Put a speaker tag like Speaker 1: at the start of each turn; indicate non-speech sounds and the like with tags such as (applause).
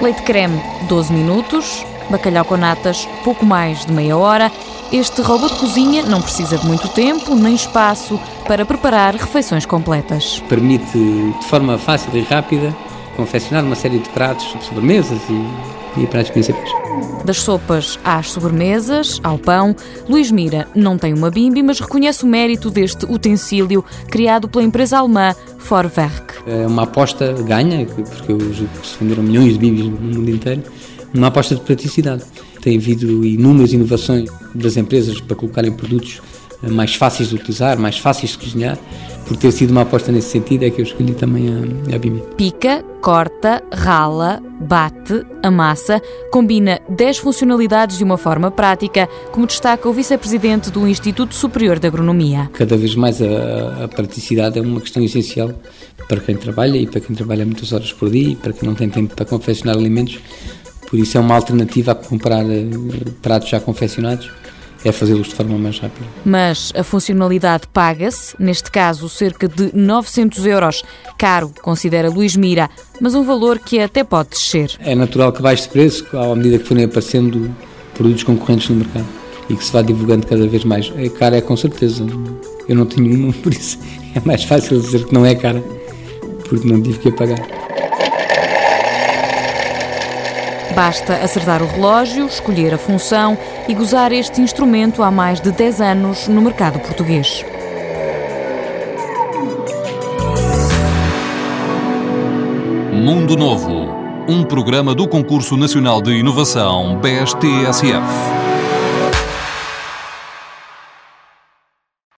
Speaker 1: leite creme, 12 minutos. Bacalhau com natas, pouco mais de meia hora. Este robô de cozinha não precisa de muito tempo nem espaço para preparar refeições completas.
Speaker 2: Permite, de forma fácil e rápida, confeccionar uma série de pratos, sobremesas e, e pratos principais.
Speaker 1: Das sopas às sobremesas, ao pão, Luís Mira não tem uma bimbi, mas reconhece o mérito deste utensílio criado pela empresa alemã Vorwerk.
Speaker 2: É uma aposta ganha, porque se venderam milhões de bimbis no mundo inteiro, uma aposta de praticidade. Tem havido inúmeras inovações das empresas para colocarem produtos mais fáceis de utilizar, mais fáceis de cozinhar. Por ter sido uma aposta nesse sentido, é que eu escolhi também a, a Bimbi.
Speaker 1: Pica, corta, rala, bate, amassa, combina 10 funcionalidades de uma forma prática, como destaca o vice-presidente do Instituto Superior de Agronomia.
Speaker 2: Cada vez mais a, a praticidade é uma questão essencial para quem trabalha e para quem trabalha muitas horas por dia e para quem não tem tempo para confeccionar alimentos. Por isso é uma alternativa a comprar eh, pratos já confeccionados é fazê-los de forma mais rápida.
Speaker 1: Mas a funcionalidade paga-se, neste caso cerca de 900 euros. Caro, considera Luís Mira, mas um valor que até pode descer.
Speaker 2: É natural que baixe de preço à medida que forem aparecendo produtos concorrentes no mercado e que se vá divulgando cada vez mais. É cara, é com certeza. Eu não tenho uma, (laughs) por isso é mais fácil dizer que não é cara, porque não tive que a pagar.
Speaker 1: Basta acertar o relógio, escolher a função e gozar este instrumento há mais de 10 anos no mercado português.
Speaker 3: Mundo Novo, um programa do Concurso Nacional de Inovação BSTSF.